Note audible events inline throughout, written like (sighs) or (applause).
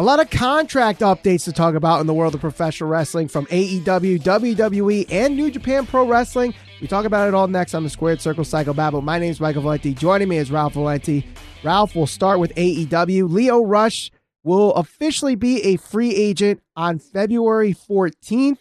A lot of contract updates to talk about in the world of professional wrestling from AEW, WWE, and New Japan Pro Wrestling. We talk about it all next on the Squared Circle Psycho Babble. My name is Michael Valenti. Joining me is Ralph Valenti. Ralph will start with AEW. Lio Rush will officially be a free agent on February 14th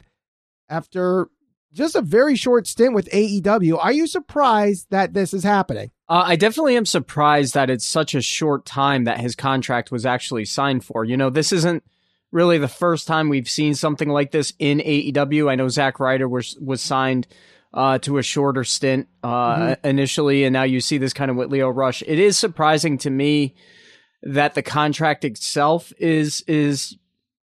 after just a very short stint with AEW. Are you surprised that this is happening? Uh, I definitely am surprised that it's such a short time that his contract was actually signed for. You know, this isn't really the first time we've seen something like this in AEW. I know Zack Ryder was was signed uh, to a shorter stint uh, mm-hmm. initially, and now you see this kind of with Lio Rush. It is surprising to me that the contract itself is is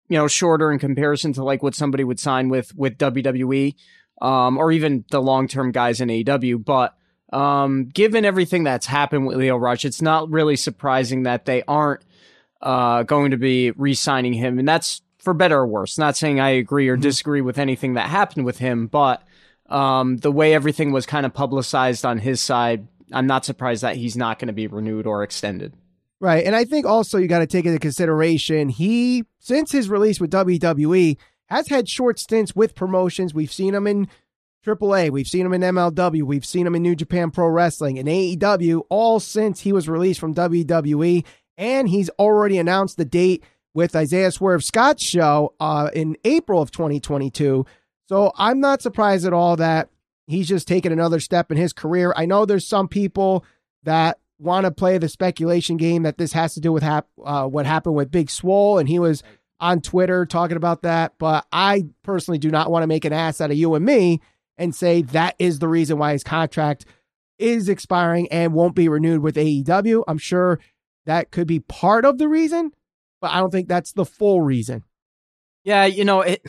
you know shorter in comparison to like what somebody would sign with with WWE um, or even the long term guys in AEW, but um, given everything that's happened with Lio Rush, it's not really surprising that they aren't uh, going to be re signing him. And that's for better or worse. Not saying I agree or mm-hmm. disagree with anything that happened with him, but um, the way everything was kind of publicized on his side, I'm not surprised that he's not going to be renewed or extended. Right. And I think also you got to take into consideration he, since his release with WWE, has had short stints with promotions. We've seen him in AAA. We've seen him in MLW. We've seen him in New Japan Pro Wrestling and AEW, all since he was released from WWE. And he's already announced the date with Isaiah Swerve Scott's show uh, in April of 2022. So I'm not surprised at all that he's just taken another step in his career. I know there's some people that want to play the speculation game that this has to do with hap- uh, what happened with Big Swole, and he was on Twitter talking about that. But I personally do not want to make an ass out of you and me and say that is the reason why his contract is expiring and won't be renewed with AEW. I'm sure that could be part of the reason, but I don't think that's the full reason. Yeah, you know, it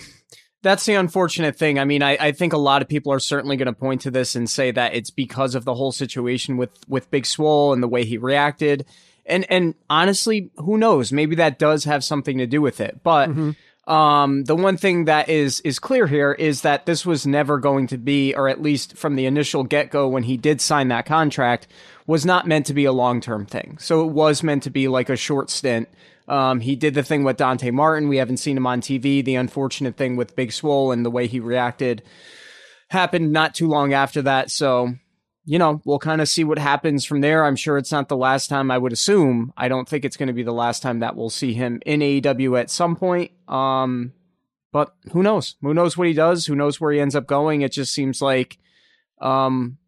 that's the unfortunate thing. I mean, I, I think a lot of people are certainly going to point to this and say that it's because of the whole situation with with Big Swole and the way he reacted. And and honestly, who knows? Maybe that does have something to do with it. But mm-hmm. Um, the one thing that is is clear here is that this was never going to be, or at least from the initial get go when he did sign that contract, was not meant to be a long term thing. So it was meant to be like a short stint. Um, he did the thing with Dante Martin. We haven't seen him on TV. The unfortunate thing with Big Swole and the way he reacted happened not too long after that. So you know, we'll kind of see what happens from there. I'm sure it's not the last time I would assume. I don't think it's going to be the last time that we'll see him in AEW at some point. Um, but who knows? Who knows what he does? Who knows where he ends up going? It just seems like, um,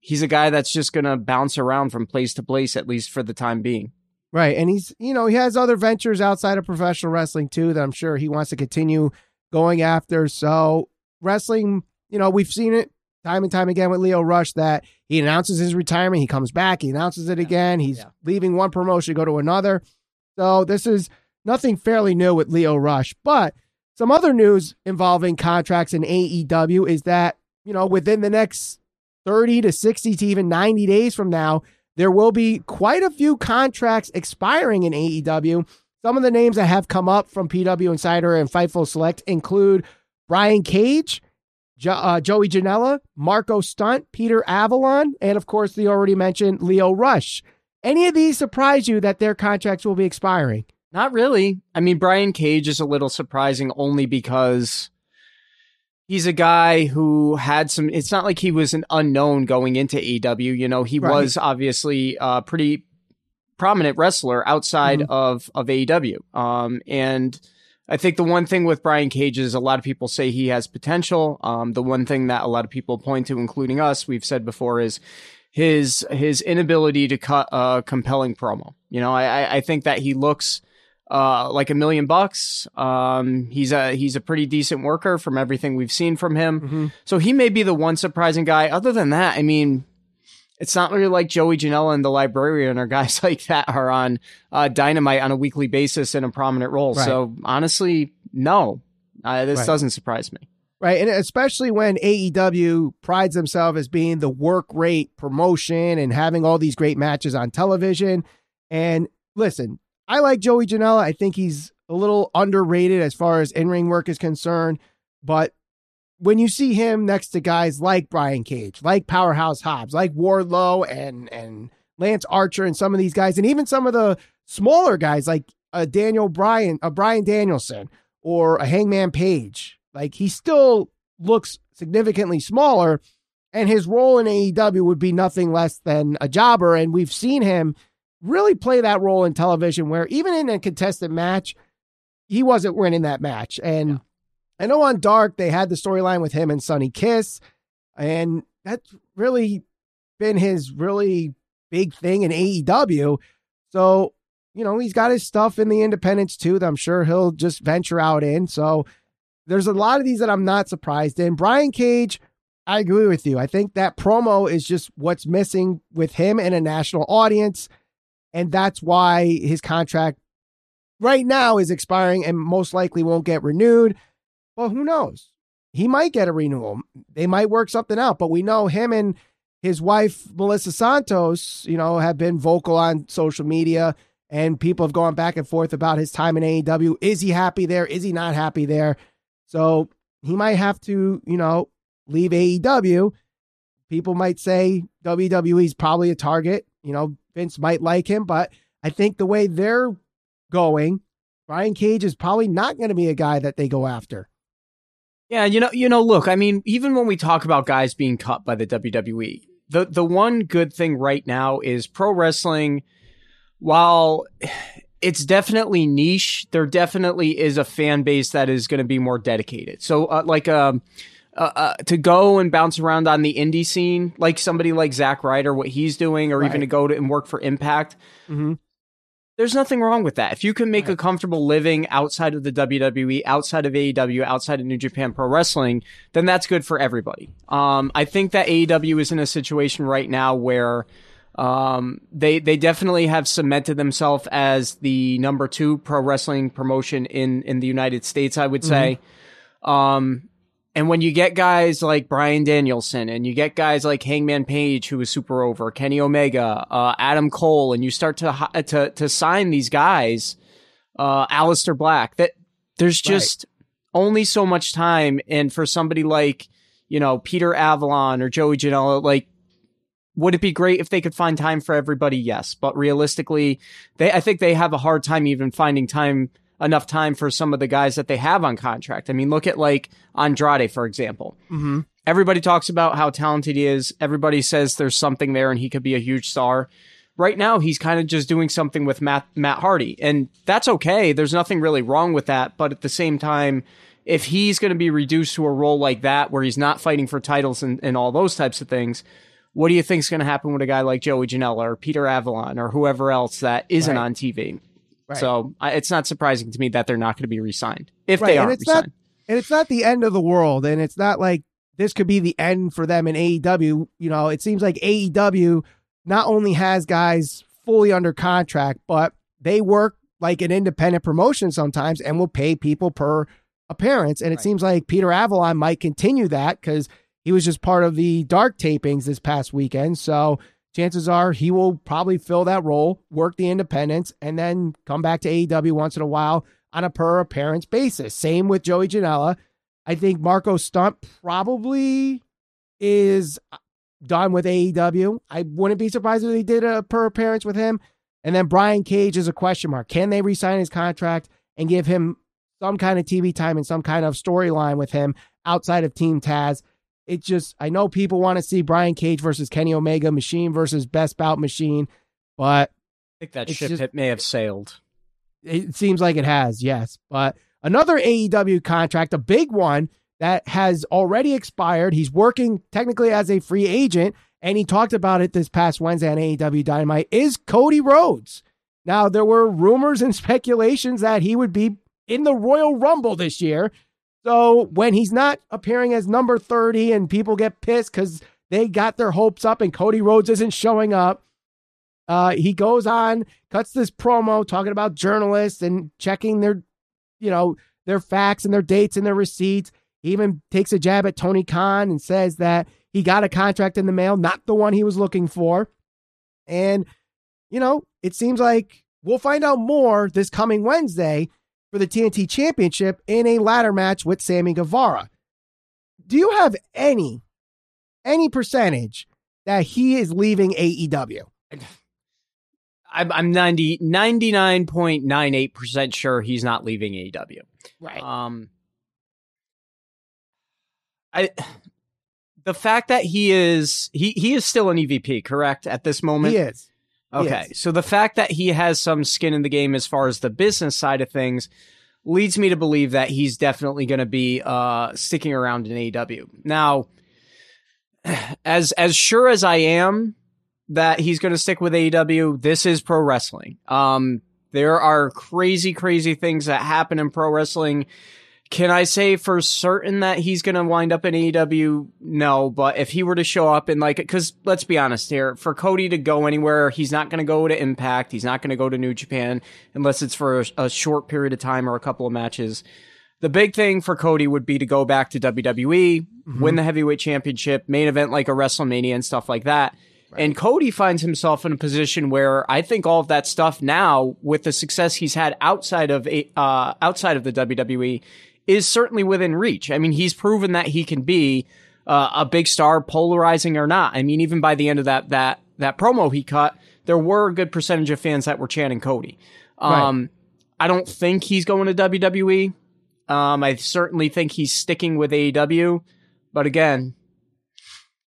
he's a guy that's just going to bounce around from place to place, at least for the time being. Right. And he's, you know, he has other ventures outside of professional wrestling too that I'm sure he wants to continue going after. So, wrestling, you know, we've seen it time and time again with Lio Rush that he announces his retirement, he comes back, he announces it again, he's yeah. leaving one promotion to go to another. So this is nothing fairly new with Lio Rush. But some other news involving contracts in AEW is that, you know, within the next 30 to 60 to even 90 days from now, there will be quite a few contracts expiring in AEW. Some of the names that have come up from PW Insider and Fightful Select include Brian Cage, jo- uh, Joey Janela, Marko Stunt, Peter Avalon, and of course the already mentioned Lio Rush. Any of these surprise you that their contracts will be expiring? Not really. I mean, Brian Cage is a little surprising only because he's a guy who had some. It's not like he was an unknown going into AW. You know, he right. was obviously a pretty prominent wrestler outside mm-hmm. of of AEW. Um, and I think the one thing with Brian Cage is a lot of people say he has potential. Um, the one thing that a lot of people point to, including us, we've said before, is his his inability to cut a compelling promo. You know, I I think that he looks uh, like a million bucks. Um, he's a he's a pretty decent worker from everything we've seen from him. Mm-hmm. So he may be the one surprising guy. Other than that, I mean, it's not really like Joey Janela and the librarian or guys (laughs) like that are on uh, Dynamite on a weekly basis in a prominent role. Right. So honestly, no, uh, this right. doesn't surprise me. Right. And especially when AEW prides themselves as being the work rate promotion and having all these great matches on television. And listen, I like Joey Janela. I think he's a little underrated as far as in ring work is concerned. But when you see him next to guys like Brian Cage, like Powerhouse Hobbs, like Wardlow and and Lance Archer and some of these guys, and even some of the smaller guys like a Daniel Bryan, a Bryan Danielson, or a Hangman Page. Like he still looks significantly smaller, and his role in AEW would be nothing less than a jobber. And we've seen him really play that role in television, where even in a contested match, he wasn't winning that match. And yeah. I know on Dark they had the storyline with him and Sonny Kiss, and that's really been his really big thing in AEW. So, you know, he's got his stuff in the independents too that I'm sure he'll just venture out in. So there's a lot of these that I'm not surprised in. Brian Cage, I agree with you. I think that promo is just what's missing with him and a national audience. And that's why his contract right now is expiring and most likely won't get renewed. Well, who knows? He might get a renewal. They might work something out, but we know him and his wife Melissa Santos, you know, have been vocal on social media and people have gone back and forth about his time in AEW. Is he happy there? Is he not happy there? So he might have to, you know, leave AEW. People might say WWE is probably a target. You know, Vince might like him, but I think the way they're going, Brian Cage is probably not going to be a guy that they go after. Yeah, you know, you know, look, I mean, even when we talk about guys being cut by the WWE, the the one good thing right now is pro wrestling while it's definitely niche, there definitely is a fan base that is going to be more dedicated. So uh, like um uh, uh, to go and bounce around on the indie scene, like somebody like Zack Ryder, what he's doing, or right. even to go to and work for Impact. Mm-hmm there's nothing wrong with that. If you can make right. a comfortable living outside of the WWE, outside of AEW, outside of New Japan Pro Wrestling, then that's good for everybody. Um, I think that AEW is in a situation right now where um, they they definitely have cemented themselves as the number two pro wrestling promotion in in the United States. I would say. Mm-hmm. Um, and when you get guys like Bryan Danielson and you get guys like Hangman Page, who is super over, Kenny Omega, uh, Adam Cole, and you start to to to sign these guys, uh, Aleister Black, that there's just right. only so much time. And for somebody like you know Peter Avalon or Joey Janela, like would it be great if they could find time for everybody? Yes, but realistically, they I think they have a hard time even finding time enough time for some of the guys that they have on contract. I mean, look at like Andrade, for example. Mm-hmm. Everybody talks about how talented he is. Everybody says there's something there and he could be a huge star. Right now, he's kind of just doing something with Matt, Matt Hardy, and that's okay. There's nothing really wrong with that. But at the same time, if he's going to be reduced to a role like that, where he's not fighting for titles and, and all those types of things, what do you think is going to happen with a guy like Joey Janela or Peter Avalon or whoever else that isn't right. on TV? Right. So I, it's not surprising to me that they're not going to be re-signed if right. they are re-signed. Not, and it's not the end of the world, and it's not like this could be the end for them in AEW. You know, it seems like AEW not only has guys fully under contract, but they work like an independent promotion sometimes and will pay people per appearance. And it right. seems like Peter Avalon might continue that because he was just part of the dark tapings this past weekend. So chances are he will probably fill that role, work the independents, and then come back to AEW once in a while on a per appearance basis. Same with Joey Janela. I think Marko Stunt probably is uh, done with AEW. I wouldn't be surprised if they did a per appearance with him. And then Brian Cage is a question mark. Can they resign his contract and give him some kind of TV time and some kind of storyline with him outside of Team Taz? It just, I know people want to see Brian Cage versus Kenny Omega, Machine versus Best Bout Machine, but I think that ship just, may have sailed. It seems like it has, yes. But another AEW contract, a big one that has already expired. He's working technically as a free agent, and he talked about it this past Wednesday on AEW Dynamite, is Cody Rhodes. Now, there were rumors and (laughs) speculations that he would be in the Royal Rumble this year. So when he's not appearing as number 30 and people get pissed because they got their hopes up and Cody Rhodes isn't showing up, uh, he goes on, cuts this promo talking about journalists and checking their, you know, their facts and their dates and their receipts. He even takes a jab at Tony Khan and says that he got a contract in the mail, not the one he was looking for. And, you know, it seems like we'll find out more this coming Wednesday for the TNT Championship in a ladder match with Sammy Guevara. Do you have any any percentage that he is leaving AEW? (sighs) I'm, I'm 90, 99.98% sure he's not leaving AEW. Right. Um, I, (sighs) the fact that he is, he, he is still an EVP, correct? At this moment? he is. Okay. is. So the fact that he has some skin in the game as far as the business side of things leads me to believe that he's definitely going to be uh, sticking around in AEW. Now, (sighs) as as sure as I am that he's going to stick with AEW, this is pro wrestling. Um, there are crazy, crazy things that happen in pro wrestling. Can I say for certain that he's going to wind up in AEW? No, but if he were to show up in like, because let's be honest here, for Cody to go anywhere, he's not going to go to Impact. He's not going to go to New Japan unless it's for a, a short period of time or a couple of matches. The big thing for Cody would be to go back to WWE, win the heavyweight championship, main event like a WrestleMania and stuff like that. And Cody finds himself in a position where I think all of that stuff now, with the success he's had outside of uh, outside of the WWE, is certainly within reach. I mean, he's proven that he can be uh, a big star, polarizing or not. I mean, even by the end of that that that promo he cut, there were a good percentage of fans that were chanting Cody. Um, I don't think he's going to WWE. Um, I certainly think he's sticking with AEW. But again,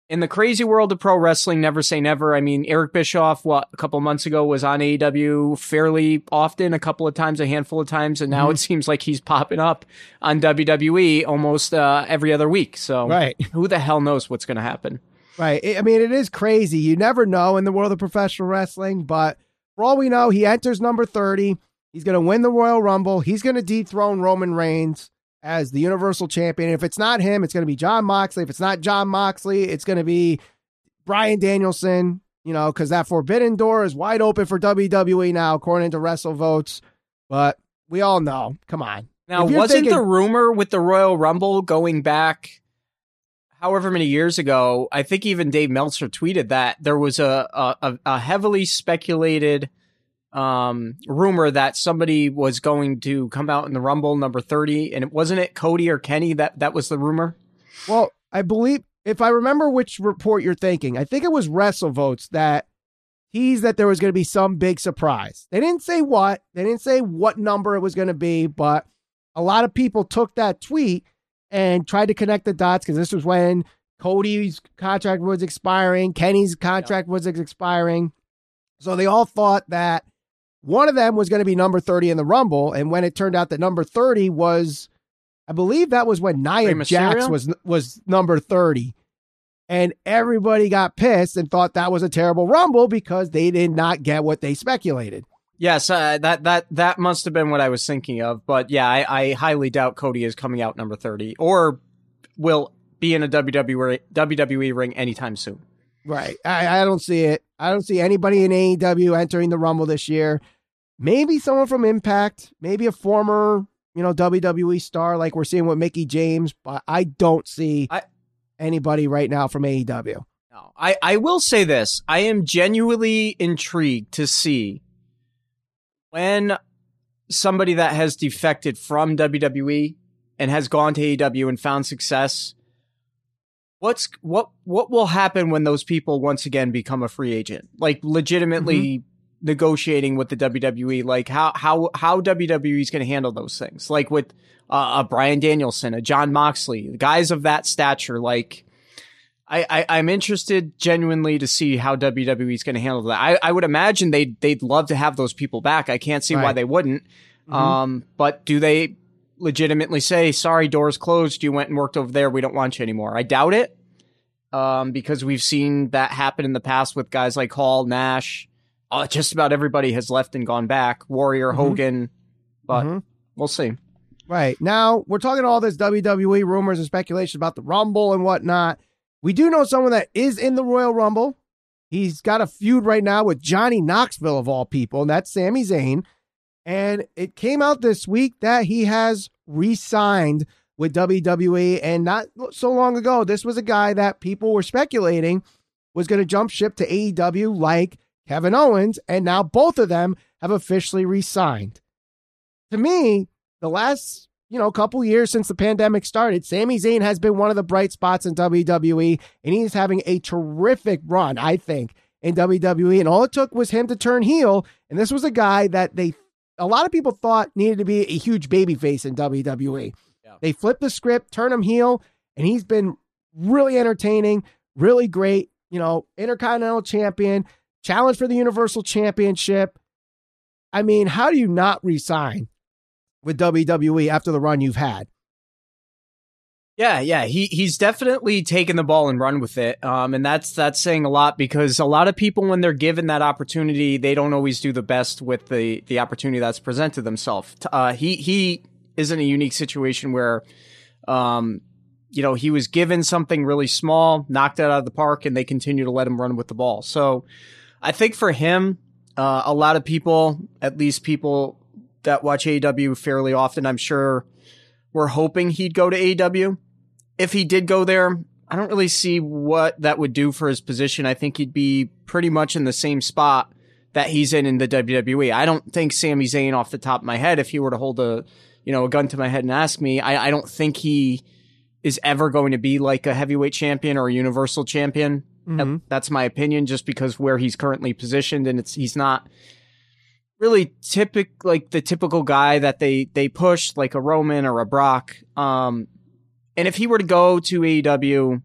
in the crazy world of pro wrestling, never say never. I mean, Eric Bischoff, what, a couple months ago was on AEW fairly often, a couple of times, a handful of times, and now it seems like he's popping up on WWE almost uh, every other week. So Right. who the hell knows what's going to happen? Right. I I mean, it is crazy. You never know in the world of professional wrestling, but for all we know, he enters number 30. He's going to win the Royal Rumble. He's going to dethrone Roman Reigns as the Universal Champion. If it's not him, it's going to be Jon Moxley. If it's not Jon Moxley, it's going to be Bryan Danielson, you know, because that forbidden door is wide open for WWE now, according to WrestleVotes. But we all know. Come on. Now, wasn't thinking- the rumor with the Royal Rumble going back however many years ago? I think even Dave Meltzer tweeted that there was a a, a heavily speculated um, rumor that somebody was going to come out in the Rumble number 30, and it wasn't it Cody or Kenny that that was the rumor? Well, I believe if I remember which report you're thinking, I think it was WrestleVotes that teased that there was going to be some big surprise. They didn't say what, they didn't say what number it was going to be, but a lot of people took that tweet and tried to connect the dots because this was when Cody's contract was expiring, Kenny's contract was expiring. So they all thought that one of them was going to be number 30 in the Rumble. And when it turned out that number 30 was, I believe that was when Nia Rey Jax Mysterio? was was number 30. And everybody got pissed and thought that was a terrible Rumble because they did not get what they speculated. Yes, uh, that that that must have been what I was thinking of. But yeah, I, I highly doubt Cody is coming out number 30 or will be in a WWE WWE ring anytime soon. Right. I, I don't see it. I don't see anybody in AEW entering the Rumble this year. Maybe someone from Impact, maybe a former, you know, WWE star like we're seeing with Mickie James, but I don't see I- anybody right now from AEW. No, I, I will say this. I am genuinely intrigued to see when somebody that has defected from WWE and has gone to AEW and found success. What's what what will happen when those people once again become a free agent? Like legitimately negotiating with the WWE. Like how how how WWE is going to handle those things? Like with uh, a Bryan Danielson, a Jon Moxley, the guys of that stature. Like I, I I'm interested genuinely to see how WWE is going to handle that. I, I would imagine they they'd love to have those people back. I can't see why they wouldn't. Um, but do they legitimately say, "Sorry, doors closed. You went and worked over there. We don't want you anymore"? I doubt it. Um, because we've seen that happen in the past with guys like Hall, Nash. Uh, just about everybody has left and gone back. Warrior, Mhm. Hogan, but Mhm. we'll see. Right. Now, we're talking all this WWE rumors and speculation about the Rumble and whatnot. We do know someone that is in the Royal Rumble. He's got a feud right now with Johnny Knoxville, of all people, and that's Sami Zayn. And it came out this week that he has re signed with WWE. And not so long ago, this was a guy that people were speculating was going to jump ship to AEW like Kevin Owens. And now both of them have officially re signed. To me, the last you know couple years since the pandemic started, Sami Zayn has been one of the bright spots in WWE, and he's having a terrific run, I think, in WWE, and all it took was him to turn heel. And this was a guy that they, a lot of people thought needed to be a huge babyface in WWE. Yeah. They flipped the script, turn him heel, and he's been really entertaining, really great. You know, Intercontinental Champion, challenge for the Universal Championship. I mean, how do you not resign with WWE after the run you've had? Yeah, yeah, he he's definitely taken the ball and run with it, um, and that's that's saying a lot because a lot of people, when they're given that opportunity, they don't always do the best with the the opportunity that's presented themselves. Uh, he he is in a unique situation where, um, you know, he was given something really small, knocked it out of the park, and they continue to let him run with the ball. So, I think for him, uh, a lot of people, at least people that watch AEW fairly often, I'm sure, were hoping he'd go to AEW if he did go there, I don't really see what that would do for his position. I think he'd be pretty much in the same spot that he's in in the WWE. I don't think Sami Zayn off the top of my head, if he were to hold a, you know, a gun to my head and ask me, I, I don't think he is ever going to be like a heavyweight champion or a universal champion. Mm-hmm. That's my opinion, just because where he's currently positioned and it's, he's not really typical, like the typical guy that they, they push like a Roman or a Brock. Um, and if he were to go to AEW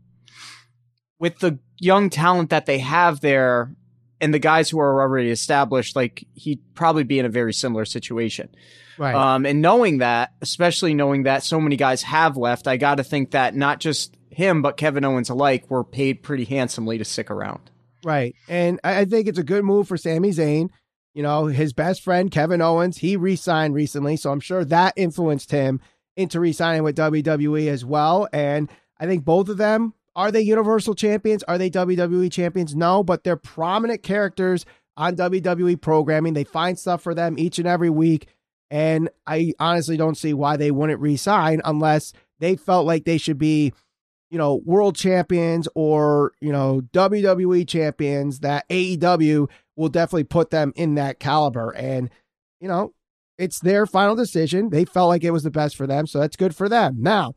with the young talent that they have there and the guys who are already established, like he'd probably be in a very similar situation. Right. Um, and knowing that, especially knowing that so many guys have left, I got to think that not just him, but Kevin Owens alike were paid pretty handsomely to stick around. Right. And I think it's a good move for Sami Zayn. You know, his best friend, Kevin Owens, he re signed recently. So I'm sure that influenced him into re-signing with WWE as well. And I think both of them are they Universal Champions? Are they WWE Champions? No, but they're prominent characters on WWE programming. They find stuff for them each and every week. And I honestly don't see why they wouldn't resign unless they felt like they should be, you know, world champions or, you know, WWE champions that AEW will definitely put them in that caliber. And, you know, it's their final decision. They felt like it was the best for them, so that's good for them. Now,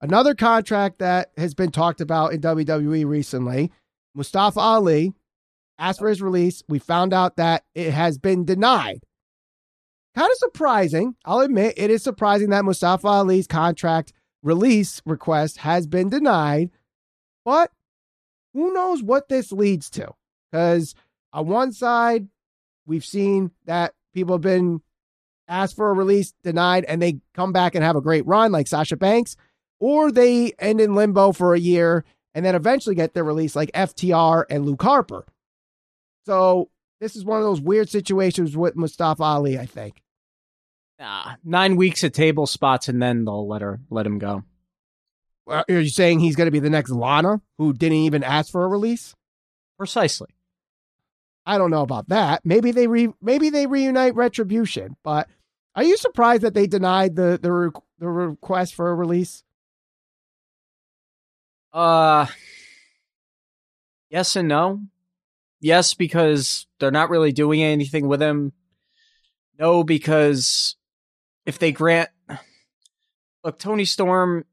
another contract that has been talked about in WWE recently, Mustafa Ali asked for his release. We found out that it has been denied. Kind of surprising. I'll admit it is surprising that Mustafa Ali's contract release request has been denied, but who knows what this leads to? Because on one side, we've seen that people have been ask for a release, denied, and they come back and have a great run like Sasha Banks, or they end in limbo for a year and then eventually get their release like FTR and Luke Harper. So this is one of those weird situations with Mustafa Ali, I think. Ah, nine weeks at table spots and then they'll let her let him go. Are you saying he's going to be the next Lana who didn't even ask for a release? Precisely. I don't know about that. Maybe they re maybe they reunite Retribution, but are you surprised that they denied the the re- the request for a release? Uh Yes and no. Yes because they're not really doing anything with him. No because if they grant Look, Toni Storm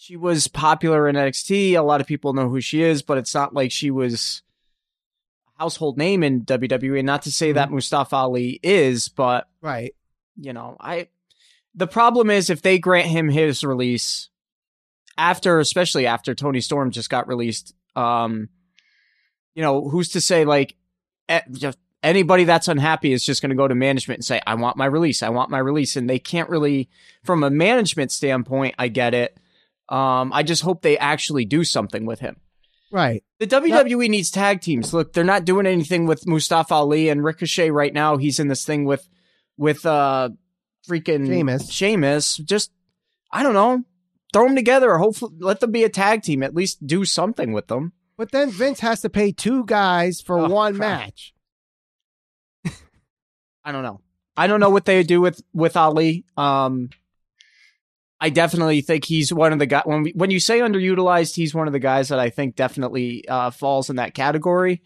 she was popular in NXT. A lot of people know who she is, but it's not like she was household name in WWE. Not to say that mm-hmm. Mustafa Ali is, but right, you know, I. The problem is if they grant him his release after, especially after Toni Storm just got released, um, you know, who's to say like anybody that's unhappy is just going to go to management and say, I want my release. I want my release. And they can't really, from a management standpoint, I get it. Um, I just hope they actually do something with him. Right. The WWE needs tag teams. Look, they're not doing anything with Mustafa Ali and Ricochet right now. He's in this thing with with uh freaking Sheamus. Sheamus. Just I don't know. Throw them together or hopefully let them be a tag team. At least do something with them. But then Vince has to pay two guys for oh, one crap. match. (laughs) I don't know. I don't know what they do with with Ali. Um I definitely think he's one of the guys. When we, when you say underutilized, he's one of the guys that I think definitely uh, falls in that category.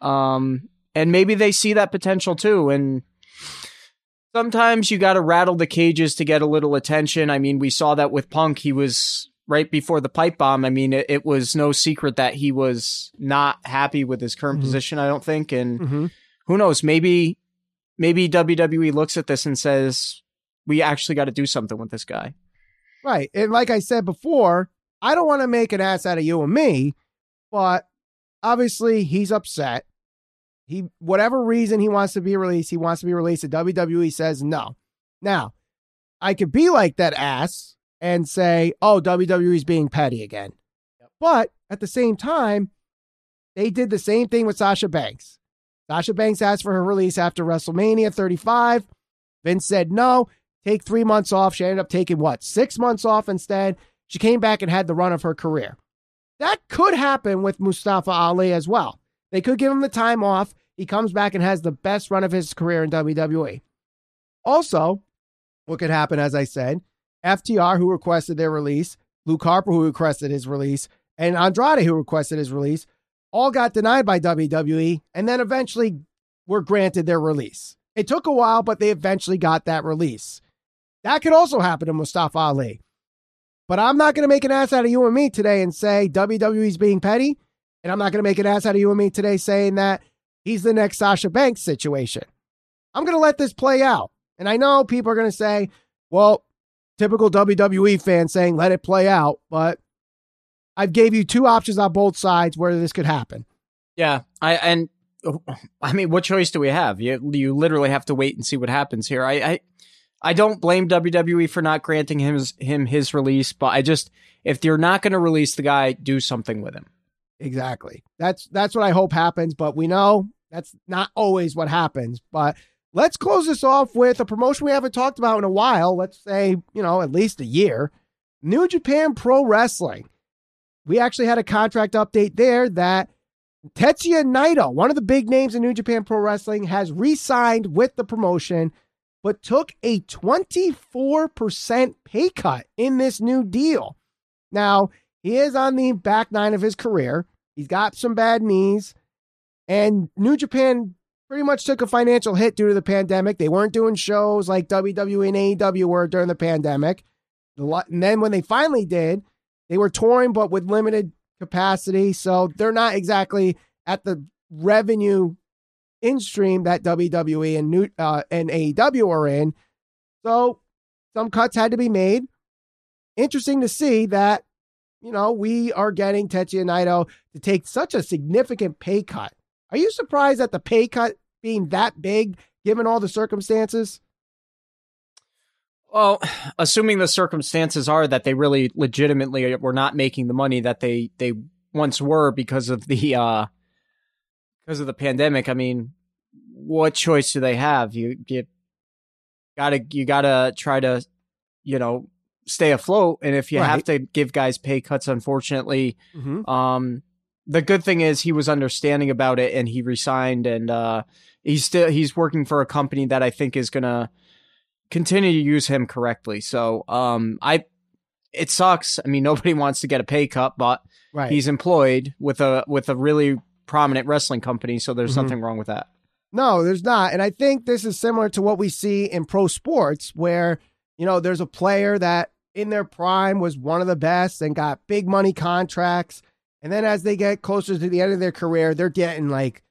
Um, and maybe they see that potential too. And sometimes you got to rattle the cages to get a little attention. I mean, we saw that with Punk. He was right before the pipe bomb, I mean, it, it was no secret that he was not happy with his current Mhm. position. I don't think, and Mm-hmm. who knows? Maybe maybe WWE looks at this and says, "We actually got to do something with this guy." Right. And like I said before, I don't want to make an ass out of you and me, but obviously he's upset. He whatever reason he wants to be released, he wants to be released. And WWE says no. Now, I could be like that ass and say, "Oh, WWE's being petty again." But at the same time, they did the same thing with Sasha Banks. Sasha Banks asked for her release after WrestleMania 35. Vince said no take three months off. She ended up taking what, six months off instead. She came back and had the run of her career. That could happen with Mustafa Ali as well. They could give him the time off. He comes back and has the best run of his career in WWE. Also, what could happen, as I said, FTR, who requested their release, Luke Harper, who requested his release, and Andrade, who requested his release, all got denied by WWE and then eventually were granted their release. It took a while, but they eventually got that release. That could also happen to Mustafa Ali. But I'm not going to make an ass out of you and me today and say WWE's being petty. And I'm not going to make an ass out of you and me today saying that he's the next Sasha Banks situation. I'm going to let this play out. And I know people are going to say, well, typical WWE fan saying, let it play out. But I've gave you two options on both sides where this could happen. Yeah, I and oh, I mean, what choice do we have? You you literally have to wait and see what happens here. I I, I don't blame WWE for not granting him his, him his release, but I just if you're not going to release the guy, do something with him. Exactly. That's that's what I hope happens, but we know that's not always what happens. But let's close this off with a promotion we haven't talked about in a while. Let's say, you know, at least a year. New Japan Pro Wrestling. We actually had a contract update there that Tetsuya Naito, one of the big names in New Japan Pro Wrestling, has re-signed with the promotion, but took a 24% pay cut in this new deal. Now, he is on the back nine of his career. He's got some bad knees. And New Japan pretty much took a financial hit due to the pandemic. They weren't doing shows like WWE and AEW were during the pandemic. And then when they finally did, they were touring, but with limited capacity. So they're not exactly at the revenue in stream that WWE and New uh, and AEW are in. So some cuts had to be made. Interesting to see that you know, we are getting Tetsuya Naito to take such a significant pay cut. Are you surprised at the pay cut being that big given all the circumstances? Well, (sighs) assuming the circumstances are that they really legitimately were not making the money that they they once were because of the uh because of the pandemic, I mean, what choice do they have? You you gotta you gotta try to, you know, stay afloat. And if you Right. have to give guys pay cuts, unfortunately, Mm-hmm. um, the good thing is he was understanding about it and he resigned and uh, he's still he's working for a company that I think is gonna continue to use him correctly. So um, I it sucks. I mean, nobody (laughs) wants to get a pay cut, but Right. he's employed with a with a really prominent wrestling company, so there's Mhm. nothing wrong with that. No, there's not. And I think this is similar to what we see in pro sports, where, you know, there's a player that in their prime was one of the best and got big money contracts. And then as they get closer to the end of their career, they're getting like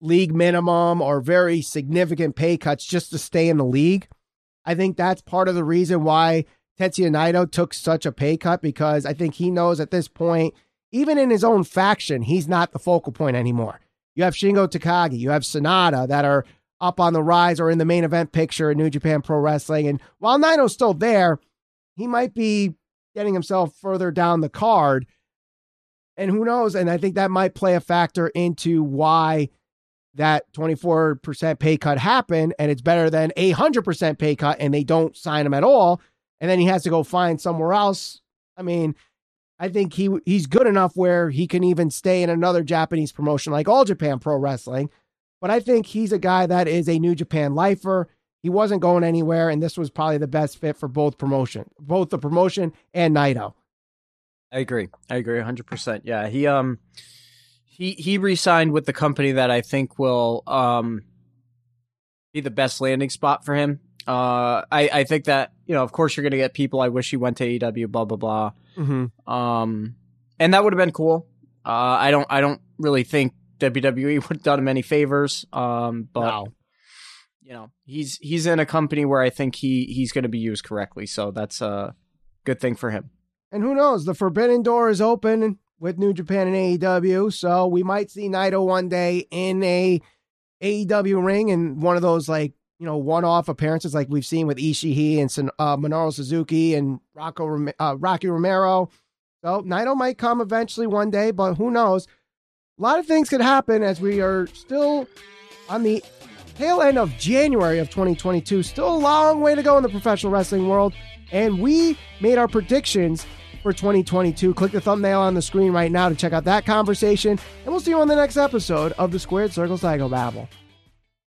league minimum or very significant pay cuts just to stay in the league. I think that's part of the reason why Tetsuya Naito took such a pay cut because I think he knows at this point, even in his own faction, he's not the focal point anymore. You have Shingo Takagi, you have Sanada that are up on the rise or in the main event picture in New Japan Pro Wrestling. And while Naito's still there, he might be getting himself further down the card. And who knows? And I think that might play a factor into why that 24% pay cut happened. And it's better than a 100% pay cut and they don't sign him at all. And then he has to go find somewhere else. I mean, I think he he's good enough where he can even stay in another Japanese promotion like All Japan Pro Wrestling. But I think he's a guy that is a New Japan lifer. He wasn't going anywhere, and this was probably the best fit for both promotion, both the promotion and Naito. I agree. I agree 100%. Yeah, he um he he re-signed with the company that I think will um be the best landing spot for him. Uh, I I think that you know, of course, you're gonna get people. I wish he went to AEW. Blah blah blah. Mm-hmm. Um, and that would have been cool. Uh, I don't I don't really think WWE (laughs) would have done him any favors. Um, but No. you know, he's he's in a company where I think he he's going to be used correctly. So that's a good thing for him. And who knows? The forbidden door is open with New Japan and AEW, so we might see Naito one day in a AEW ring and one of those like you know one-off appearances like we've seen with Ishii and uh, Minoru Suzuki and Rocco uh, Rocky Romero. So Naito might come eventually one day, but who knows? A lot of things could happen as we are still on the tail end of January of 2022. Still a long way to go in the professional wrestling world. And we made our predictions for 2022. Click the thumbnail on the screen right now to check out that conversation. And we'll see you on the next episode of the Squared Circle Psycho Babble.